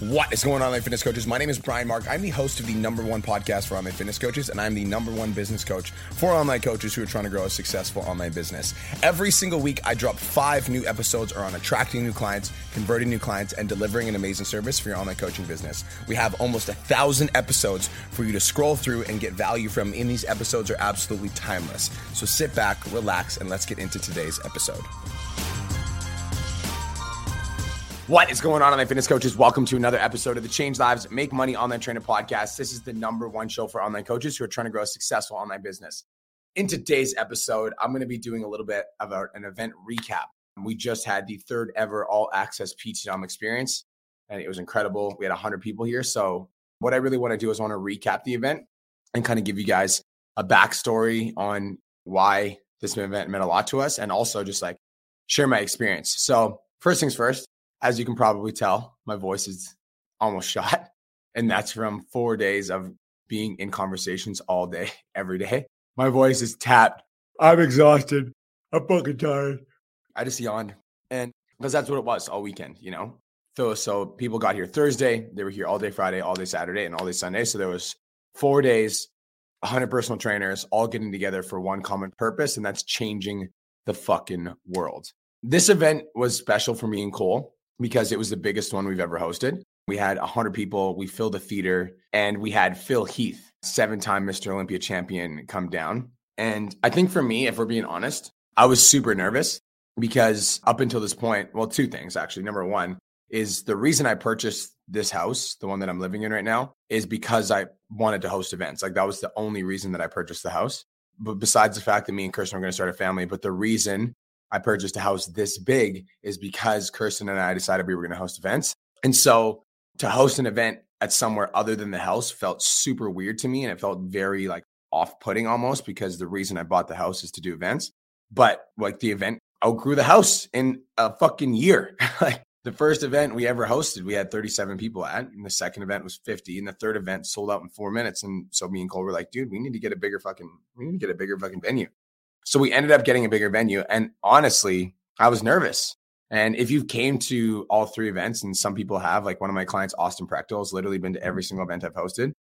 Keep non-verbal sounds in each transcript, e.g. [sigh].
What is going on, online fitness coaches? My name is Brian Mark. I'm the host of the number one podcast for online fitness coaches, and I'm the number one business coach for online coaches who are trying to grow a successful online business. Every single week, I drop five new episodes around attracting new clients, converting new clients, and delivering an amazing service for your online coaching business. We have almost a thousand episodes for you to scroll through and get value from, and these episodes are absolutely timeless. So sit back, relax, and let's get into today's episode. What is going on, online fitness coaches? Welcome to another episode of the Change Lives Make Money Online Trainer Podcast. This is the number one show for online coaches who are trying to grow a successful online business. In today's episode, I'm going to be doing a little bit of an event recap. We just had the third ever all access PT experience, and it was incredible. We had 100 people here. So, what I really want to do is I want to recap the event and kind of give you guys a backstory on why this event meant a lot to us and also just like share my experience. So, first things first, as you can probably tell, my voice is almost [laughs] shot. And that's from four days of being in conversations all day, [laughs] every day. My voice is tapped. I'm exhausted. I'm fucking tired. I just yawned. And because that's what it was all weekend, you know? So, so people got here Thursday. They were here all day Friday, all day Saturday, and all day Sunday. So there was four days, 100 personal trainers all getting together for one common purpose, and that's changing the fucking world. This event was special for me and Cole because it was the biggest one we've ever hosted. We had 100 people, we filled the theater, and we had Phil Heath, seven time Mr. Olympia champion, come down. And I think for me, if we're being honest, I was super nervous because up until this point, well, two things actually. Number one is the reason I purchased this house, the one that I'm living in right now, is because I wanted to host events. Like that was the only reason that I purchased the house. But besides the fact that me and Kirsten are going to start a family, but the reason I purchased a house this big is because Kirsten and I decided we were going to host events. And so to host an event at somewhere other than the house felt super weird to me. And it felt very like off putting almost because the reason I bought the house is to do events. But like the event outgrew the house in a fucking year. [laughs] like the first event we ever hosted, we had 37 people at, and the second event was 50, and the third event sold out in four minutes. And so me and Cole were like, dude, we need to get a bigger fucking, we need to get a bigger fucking venue. So we ended up getting a bigger venue. And honestly, I was nervous. And if you came to all three events, and some people have, like one of my clients, Austin Prechtel, has literally been to every mm-hmm. single event I've hosted.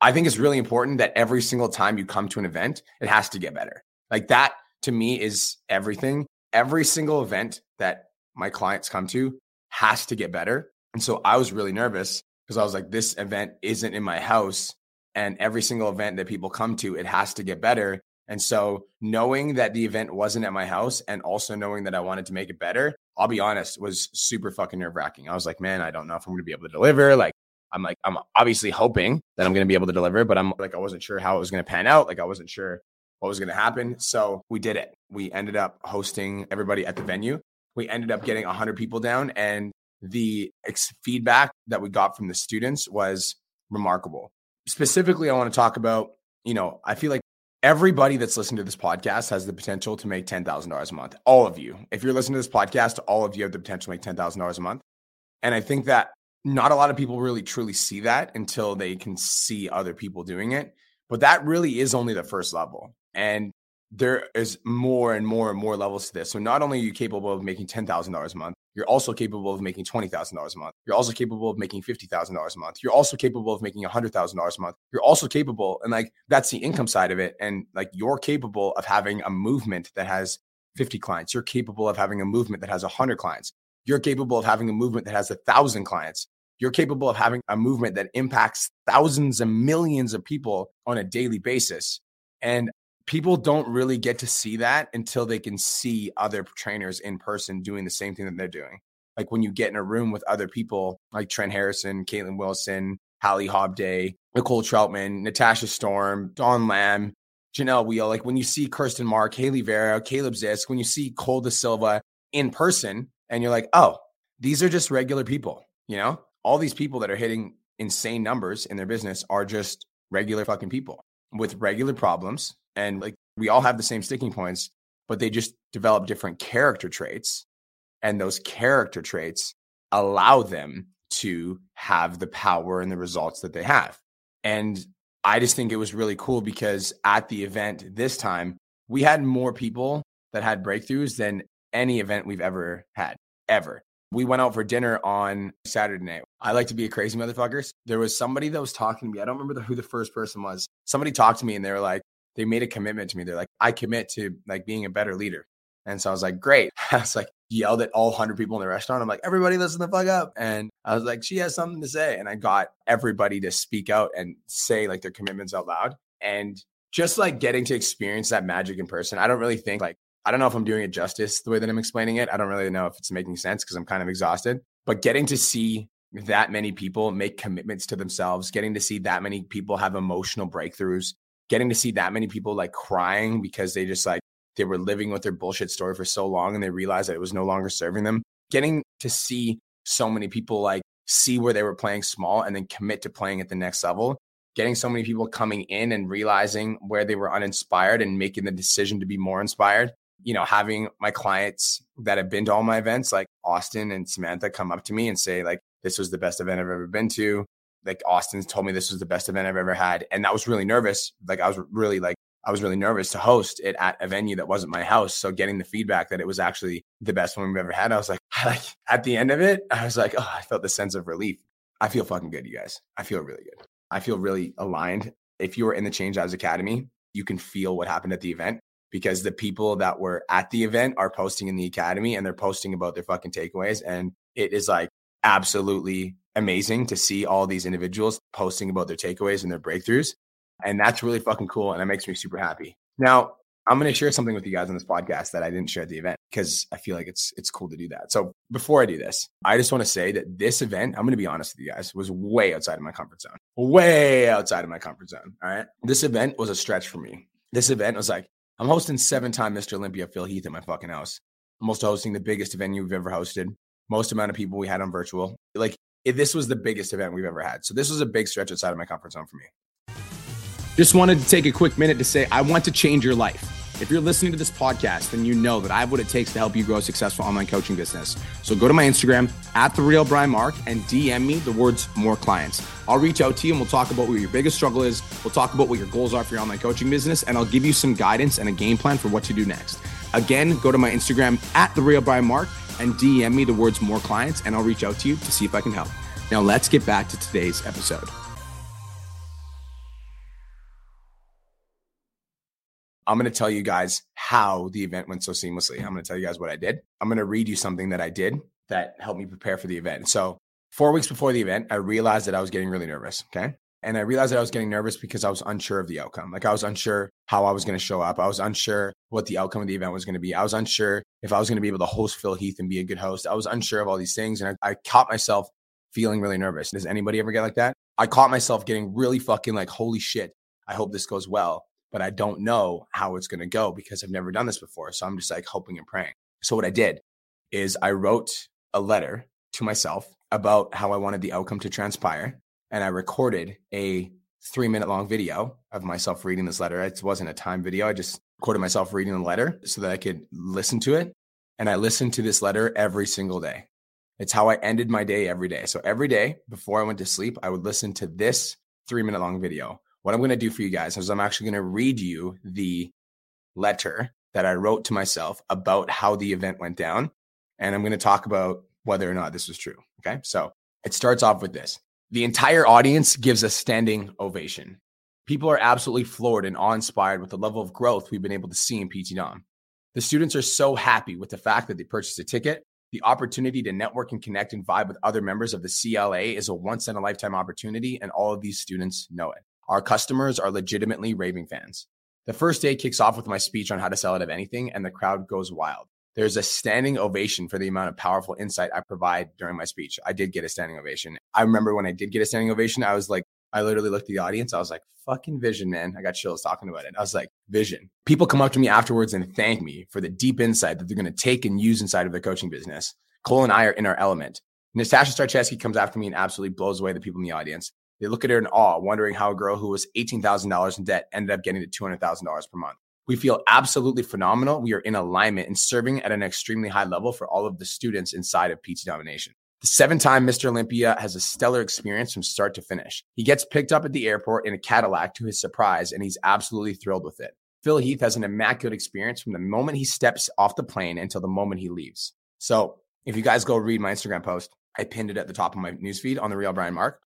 I think it's really important that every single time you come to an event, it has to get better. Like that to me is everything. Every single event that my clients come to has to get better. And so I was really nervous because I was like, this event isn't in my house. And every single event that people come to, it has to get better. And so knowing that the event wasn't at my house and also knowing that I wanted to make it better, I'll be honest, was super fucking nerve wracking. I was like, man, I don't know if I'm going to be able to deliver. Like, I'm like, I'm obviously hoping that I'm going to be able to deliver, but I'm like, I wasn't sure how it was going to pan out. Like, I wasn't sure what was going to happen. So we did it. We ended up hosting everybody at the venue. We ended up getting 100 people down, and the ex- feedback that we got from the students was remarkable. Specifically, I want to talk about, you know, I feel like everybody that's listening to this podcast has the potential to make $10,000 a month. All of you. If you're listening to this podcast, all of you have the potential to make $10,000 a month. And I think that not a lot of people really truly see that until they can see other people doing it. But that really is only the first level. And there is more and more and more levels to this. So not only are you capable of making $10,000 a month, you're also capable of making $20,000 a month. You're also capable of making $50,000 a month. You're also capable of making $100,000 a month. You're also capable, and like that's the income side of it. And like you're capable of having a movement that has 50 clients. You're capable of having a movement that has 100 clients. You're capable of having a movement that has a thousand clients. You're capable of having a movement that impacts thousands and millions of people on a daily basis. And people don't really get to see that until they can see other trainers in person doing the same thing that they're doing. Like when you get in a room with other people like Trent Harrison, Caitlin Wilson, Hallie Hobday, Nicole Troutman, Natasha Storm, Dawn Lamb, Janelle Wheel. Like when you see Kirsten Mark, Haley Vera, Caleb Zisk, when you see Cole De Silva in person, and you're like, oh, these are just regular people. You know, all these people that are hitting insane numbers in their business are just regular fucking people with regular problems and like we all have the same sticking points, but they just develop different character traits. And those character traits allow them to have the power and the results that they have. And I just think it was really cool because at the event this time, we had more people that had breakthroughs than any event we've ever had, ever. We went out for dinner on Saturday night. I like to be a crazy motherfucker. There was somebody that was talking to me. I don't remember the, who the first person was. Somebody talked to me and they were like, they made a commitment to me. They're like, I commit to like being a better leader. And so I was like, great. [laughs] I was like, yelled at all 100 people in the restaurant. I'm like, everybody listen the fuck up. And I was like, she has something to say. And I got everybody to speak out and say like their commitments out loud. And just like getting to experience that magic in person, I don't really think like, I don't know if I'm doing it justice the way that I'm explaining it. I don't really know if it's making sense because I'm kind of exhausted. But getting to see that many people make commitments to themselves, getting to see that many people have emotional breakthroughs, getting to see that many people like crying because they just like they were living with their bullshit story for so long and they realized that it was no longer serving them. Getting to see so many people like see where they were playing small and then commit to playing at the next level. Getting so many people coming in and realizing where they were uninspired and making the decision to be more inspired. You know, having my clients that have been to all my events, like Austin and Samantha, come up to me and say, like, this was the best event I've ever been to. Like Austin told me this was the best event I've ever had. And that was really nervous. Like I was really like I was really nervous to host it at a venue that wasn't my house. So getting the feedback that it was actually the best one we've ever had, I was like, [laughs] like at the end of it, I was like, oh, I felt the sense of relief. I feel fucking good, you guys. I feel really good. I feel really aligned. If you were in the Change Lives Academy, you can feel what happened at the event because the people that were at the event are posting in the academy and they're posting about their fucking takeaways. And it is like absolutely amazing to see all these individuals posting about their takeaways and their breakthroughs. And that's really fucking cool. And that makes me super happy. Now, I'm going to share something with you guys on this podcast that I didn't share at the event because I feel like it's it's cool to do that. So before I do this, I just want to say that this event, I'm going to be honest with you guys, was way outside of my comfort zone. Way outside of my comfort zone. All right. This event was a stretch for me. This event was like, I'm hosting seven-time Mr. Olympia Phil Heath at my fucking house. I'm also hosting the biggest event we've ever hosted. Most amount of people we had on virtual. Like this was the biggest event we've ever had. So this was a big stretch outside of my comfort zone for me. Just wanted to take a quick minute to say, I want to change your life. If you're listening to this podcast, then you know that I have what it takes to help you grow a successful online coaching business. So go to my Instagram at the real Brian Mark and DM me the words more clients. I'll reach out to you and we'll talk about what your biggest struggle is. We'll talk about what your goals are for your online coaching business, and I'll give you some guidance and a game plan for what to do next. Again, go to my Instagram at the real Brian Mark and DM me the words more clients, and I'll reach out to you to see if I can help. Now let's get back to today's episode. I'm going to tell you guys how the event went so seamlessly. I'm going to tell you guys what I did. I'm going to read you something that I did that helped me prepare for the event. So, four weeks before the event, I realized that I was getting really nervous. Okay. And I realized that I was getting nervous because I was unsure of the outcome. Like, I was unsure how I was going to show up. I was unsure what the outcome of the event was going to be. I was unsure if I was going to be able to host Phil Heath and be a good host. I was unsure of all these things. And I, I caught myself feeling really nervous. Does anybody ever get like that? I caught myself getting really fucking like, holy shit, I hope this goes well but I don't know how it's going to go because I've never done this before. So I'm just like hoping and praying. So what I did is I wrote a letter to myself about how I wanted the outcome to transpire. And I recorded a three minute long video of myself reading this letter. It wasn't a time video. I just recorded myself reading the letter so that I could listen to it. And I listened to this letter every single day. It's how I ended my day every day. So every day before I went to sleep, I would listen to this three minute long video what I'm going to do for you guys is I'm actually going to read you the letter that I wrote to myself about how the event went down. And I'm going to talk about whether or not this was true. Okay. So it starts off with this the entire audience gives a standing ovation. People are absolutely floored and awe inspired with the level of growth we've been able to see in PT Dom. The students are so happy with the fact that they purchased a ticket. The opportunity to network and connect and vibe with other members of the CLA is a once in a lifetime opportunity, and all of these students know it. Our customers are legitimately raving fans. The first day kicks off with my speech on how to sell out of anything, and the crowd goes wild. There's a standing ovation for the amount of powerful insight I provide during my speech. I did get a standing ovation. I remember when I did get a standing ovation, I was like, I literally looked at the audience. I was like, fucking vision, man. I got chills talking about it. I was like, vision. People come up to me afterwards and thank me for the deep insight that they're going to take and use inside of their coaching business. Cole and I are in our element. Natasha Starcheski comes after me and absolutely blows away the people in the audience. They look at her in awe, wondering how a girl who was $18,000 in debt ended up getting to $200,000 per month. We feel absolutely phenomenal. We are in alignment and serving at an extremely high level for all of the students inside of PT Domination. The seven time Mr. Olympia has a stellar experience from start to finish. He gets picked up at the airport in a Cadillac to his surprise, and he's absolutely thrilled with it. Phil Heath has an immaculate experience from the moment he steps off the plane until the moment he leaves. So If you guys go read my Instagram post, I pinned it at the top of my newsfeed on the real Brian Mark.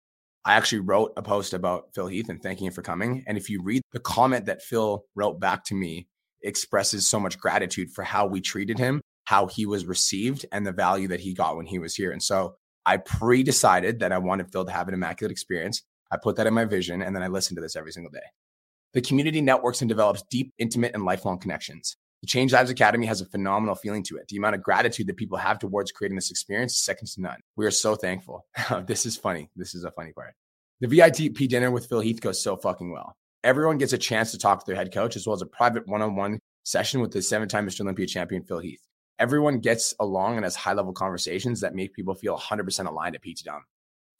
I actually wrote a post about Phil Heath and thanking him for coming. And if you read the comment that Phil wrote back to me, expresses so much gratitude for how we treated him, how he was received, and the value that he got when he was here. And so I pre decided that I wanted Phil to have an immaculate experience. I put that in my vision, and then I listen to this every single day. The community networks and develops deep, intimate, and lifelong connections. The Change Lives Academy has a phenomenal feeling to it. The amount of gratitude that people have towards creating this experience is second to none. We are so thankful. [laughs] this is funny. This is a funny part. The VIP dinner with Phil Heath goes so fucking well. Everyone gets a chance to talk to their head coach as well as a private one on one session with the seven time Mr. Olympia champion, Phil Heath. Everyone gets along and has high level conversations that make people feel 100% aligned at PT Dom.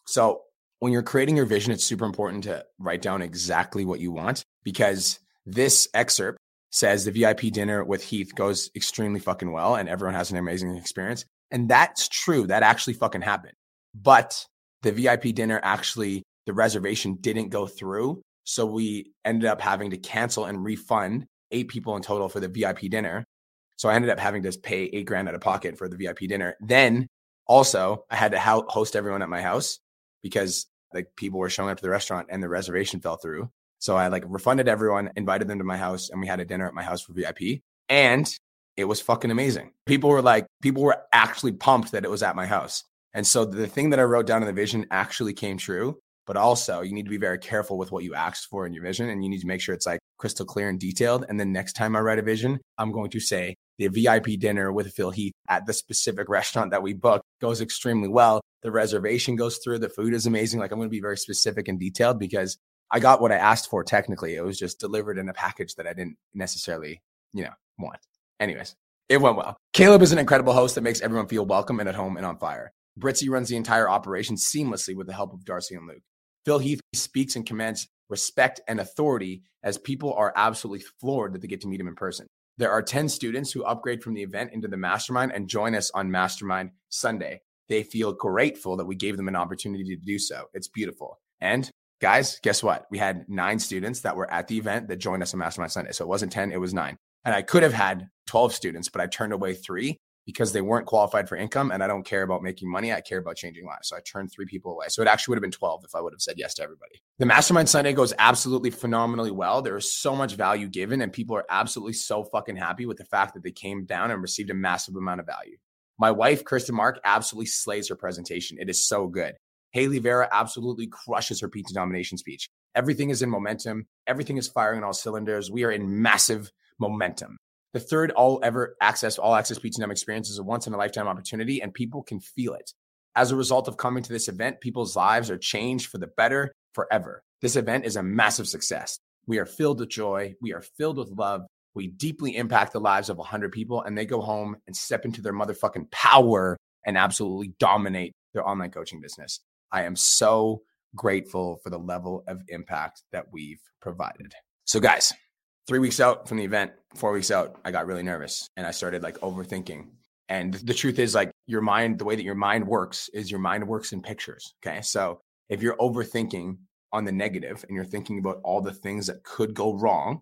So when you're creating your vision, it's super important to write down exactly what you want because this excerpt says the VIP dinner with Heath goes extremely fucking well and everyone has an amazing experience. And that's true. That actually fucking happened. But the VIP dinner actually, the reservation didn't go through. So we ended up having to cancel and refund eight people in total for the VIP dinner. So I ended up having to pay eight grand out of pocket for the VIP dinner. Then also, I had to host everyone at my house because like people were showing up to the restaurant and the reservation fell through. So I like refunded everyone, invited them to my house, and we had a dinner at my house for VIP. And it was fucking amazing. People were like, people were actually pumped that it was at my house. And so the thing that I wrote down in the vision actually came true. But also, you need to be very careful with what you asked for in your vision. And you need to make sure it's like crystal clear and detailed. And then next time I write a vision, I'm going to say the VIP dinner with Phil Heath at the specific restaurant that we booked goes extremely well. The reservation goes through. The food is amazing. Like I'm going to be very specific and detailed because I got what I asked for technically. It was just delivered in a package that I didn't necessarily, you know, want. Anyways, it went well. Caleb is an incredible host that makes everyone feel welcome and at home and on fire. Britzy runs the entire operation seamlessly with the help of Darcy and Luke. Phil Heath speaks and commands respect and authority as people are absolutely floored that they get to meet him in person. There are 10 students who upgrade from the event into the mastermind and join us on Mastermind Sunday. They feel grateful that we gave them an opportunity to do so. It's beautiful. And guys, guess what? We had nine students that were at the event that joined us on Mastermind Sunday. So it wasn't 10, it was nine. And I could have had 12 students, but I turned away three because they weren't qualified for income. And I don't care about making money. I care about changing lives. So I turned three people away. So it actually would have been 12 if I would have said yes to everybody. The Mastermind Sunday goes absolutely phenomenally well. There is so much value given, and people are absolutely so fucking happy with the fact that they came down and received a massive amount of value. My wife, Kirsten Mark, absolutely slays her presentation. It is so good. Haley Vera absolutely crushes her PT domination speech. Everything is in momentum. Everything is firing on all cylinders. We are in massive momentum. The third all ever access, all access PT Dom experience is a once in a lifetime opportunity and people can feel it. As a result of coming to this event, people's lives are changed for the better forever. This event is a massive success. We are filled with joy. We are filled with love. We deeply impact the lives of 100 people and they go home and step into their motherfucking power and absolutely dominate their online coaching business. I am so grateful for the level of impact that we've provided. So, guys, three weeks out from the event, four weeks out, I got really nervous and I started like overthinking. And the truth is, like, your mind, the way that your mind works is your mind works in pictures. Okay. So, if you're overthinking on the negative and you're thinking about all the things that could go wrong,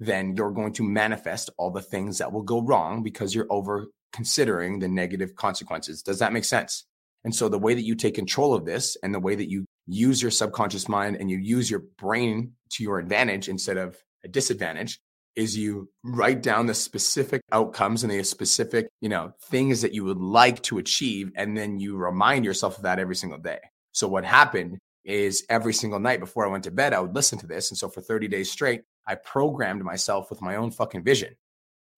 then you're going to manifest all the things that will go wrong because you're over considering the negative consequences. Does that make sense? And so the way that you take control of this and the way that you use your subconscious mind and you use your brain to your advantage instead of a disadvantage is you write down the specific outcomes and the specific, you know, things that you would like to achieve and then you remind yourself of that every single day. So what happened is every single night before I went to bed, I would listen to this. And so for 30 days straight, I programmed myself with my own fucking vision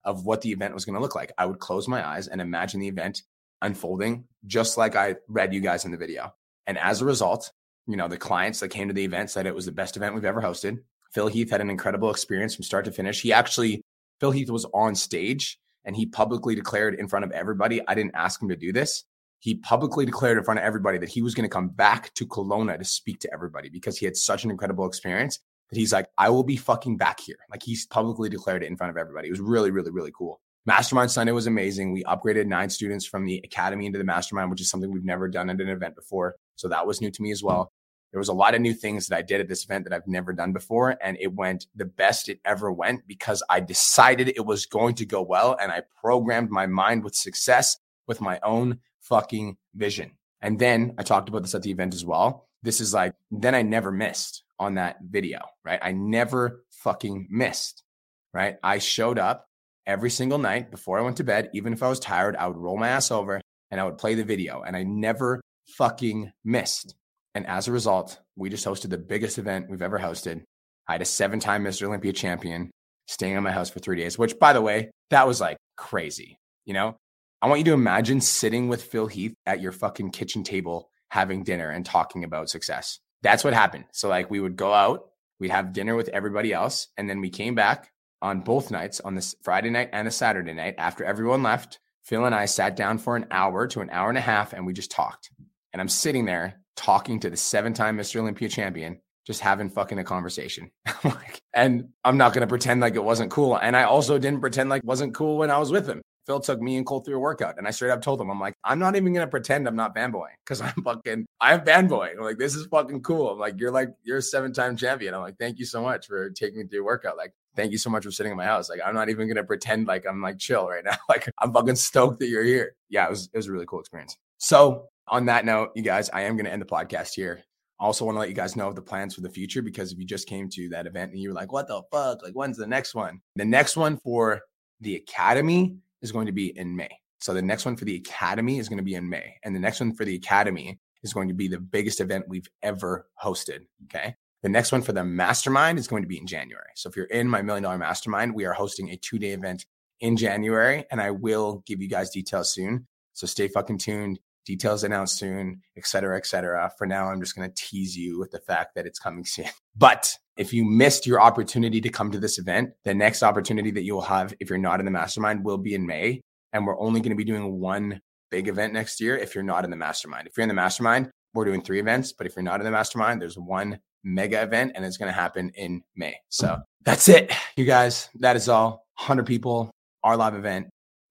of what the event was going to look like. I would close my eyes and imagine the event unfolding just like I read you guys in the video. And as a result, you know, the clients that came to the event said it was the best event we've ever hosted. Phil Heath had an incredible experience from start to finish. He actually, Phil Heath was on stage and he publicly declared in front of everybody, I didn't ask him to do this. He publicly declared in front of everybody that he was going to come back to Kelowna to speak to everybody because he had such an incredible experience that he's like, I will be fucking back here. Like he's publicly declared it in front of everybody. It was really, really, really cool. Mastermind Sunday was amazing. We upgraded nine students from the academy into the mastermind, which is something we've never done at an event before. So that was new to me as well. There was a lot of new things that I did at this event that I've never done before. And it went the best it ever went because I decided it was going to go well and I programmed my mind with success with my own fucking vision. And then I talked about this at the event as well. This is like, then I never missed on that video, right? I never fucking missed, right? I showed up every single night before I went to bed. Even if I was tired, I would roll my ass over and I would play the video. And I never fucking missed. And as a result, we just hosted the biggest event we've ever hosted. I had a seven time Mr. Olympia champion staying at my house for three days, which, by the way, that was like crazy. You know, I want you to imagine sitting with Phil Heath at your fucking kitchen table having dinner and talking about success. That's what happened. So, like, we would go out, we'd have dinner with everybody else, and then we came back on both nights, on this Friday night and a Saturday night. After everyone left, Phil and I sat down for an hour to an hour and a half and we just talked. And I'm sitting there talking to the seven time Mr. Olympia champion, just having fucking a conversation. [laughs] and I'm not going to pretend like it wasn't cool. And I also didn't pretend like it wasn't cool when I was with him. Phil took me and Cole through a workout. And I straight up told him, I'm like, I'm not even gonna pretend I'm not fanboy because I'm fucking I'm fanboy. I'm like, this is fucking cool. I'm like, you're like, you're a seven-time champion. I'm like, thank you so much for taking me through a workout. Like, thank you so much for sitting in my house. Like, I'm not even gonna pretend like I'm like chill right now. [laughs] Like, I'm fucking stoked that you're here. Yeah, it was it was a really cool experience. So on that note, you guys, I am gonna end the podcast here. I also want to let you guys know of the plans for the future because if you just came to that event and you were like, what the fuck? Like, when's the next one? The next one for the academy is going to be in May. So the next one for the Academy is going to be in May. And the next one for the Academy is going to be the biggest event we've ever hosted. Okay. The next one for the mastermind is going to be in January. So if you're in my million dollar mastermind, we are hosting a two day event in January and I will give you guys details soon. So stay fucking tuned. Details announced soon, et cetera, et cetera. For now, I'm just going to tease you with the fact that it's coming [laughs] soon. But if you missed your opportunity to come to this event, the next opportunity that you will have if you're not in the mastermind will be in May. And we're only going to be doing one big event next year if you're not in the mastermind. If you're in the mastermind, we're doing three events. But if you're not in the mastermind, there's one mega event and it's going to happen in May. So mm-hmm. that's it, you guys. That is all. 100 people, our live event,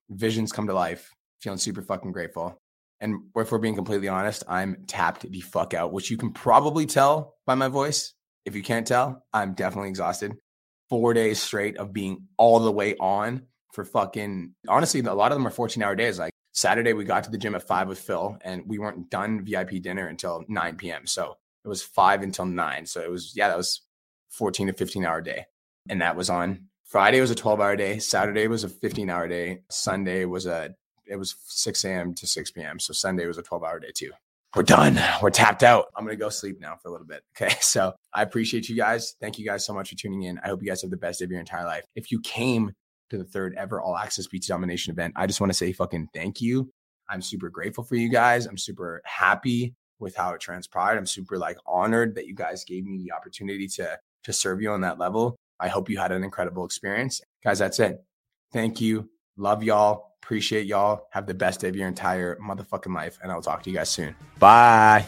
visions come to life. Feeling super fucking grateful. And if we're being completely honest, I'm tapped the fuck out, which you can probably tell by my voice. If you can't tell, I'm definitely exhausted. Four days straight of being all the way on for fucking honestly, a lot of them are 14 hour days. Like Saturday, we got to the gym at five with Phil and we weren't done VIP dinner until 9 p.m. So it was five until nine. So it was, yeah, that was 14 to 15 hour day. And that was on Friday was a 12 hour day. Saturday was a 15 hour day. Sunday was a, it was 6 a.m. to 6 p.m. So Sunday was a 12 hour day too we're done. We're tapped out. I'm going to go sleep now for a little bit. [laughs] Okay. So I appreciate you guys. Thank you guys so much for tuning in. I hope you guys have the best day of your entire life. If you came to the third ever all access PT Domination event, I just want to say fucking thank you. I'm super grateful for you guys. I'm super happy with how it transpired. I'm super like honored that you guys gave me the opportunity to to serve you on that level. I hope you had an incredible experience. Guys, that's it. Thank you. Love y'all. Appreciate y'all. Have the best day of your entire motherfucking life. And I'll talk to you guys soon. Bye.